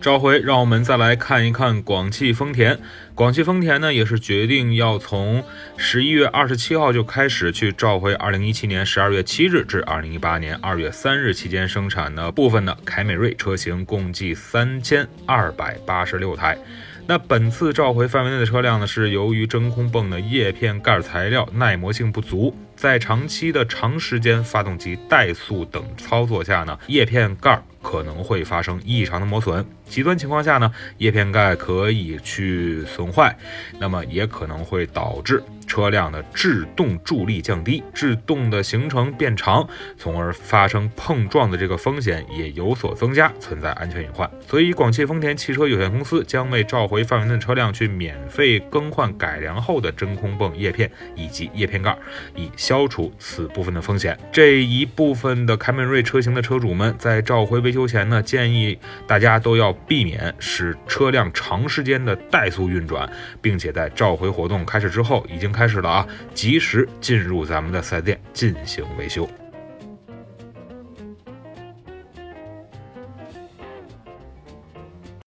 召回，让我们再来看一看广汽丰田。广汽丰田呢，也是决定要从十一月二十七号就开始去召回二零一七年十二月七日至二零一八年二月三日期间生产的部分的凯美瑞车型，共计三千二百八十六台。那本次召回范围内的车辆呢，是由于真空泵的叶片盖材料耐磨性不足，在长期的长时间发动机怠速等操作下呢，叶片盖可能会发生异常的磨损。极端情况下呢，叶片盖可以去损坏，那么也可能会导致。车辆的制动助力降低，制动的行程变长，从而发生碰撞的这个风险也有所增加，存在安全隐患。所以，广汽丰田汽车有限公司将为召回范围内的车辆去免费更换改良后的真空泵叶片以及叶片盖，以消除此部分的风险。这一部分的凯美瑞车型的车主们在召回维修前呢，建议大家都要避免使车辆长时间的怠速运转，并且在召回活动开始之后已经开。开始了啊！及时进入咱们的四 S 店进行维修。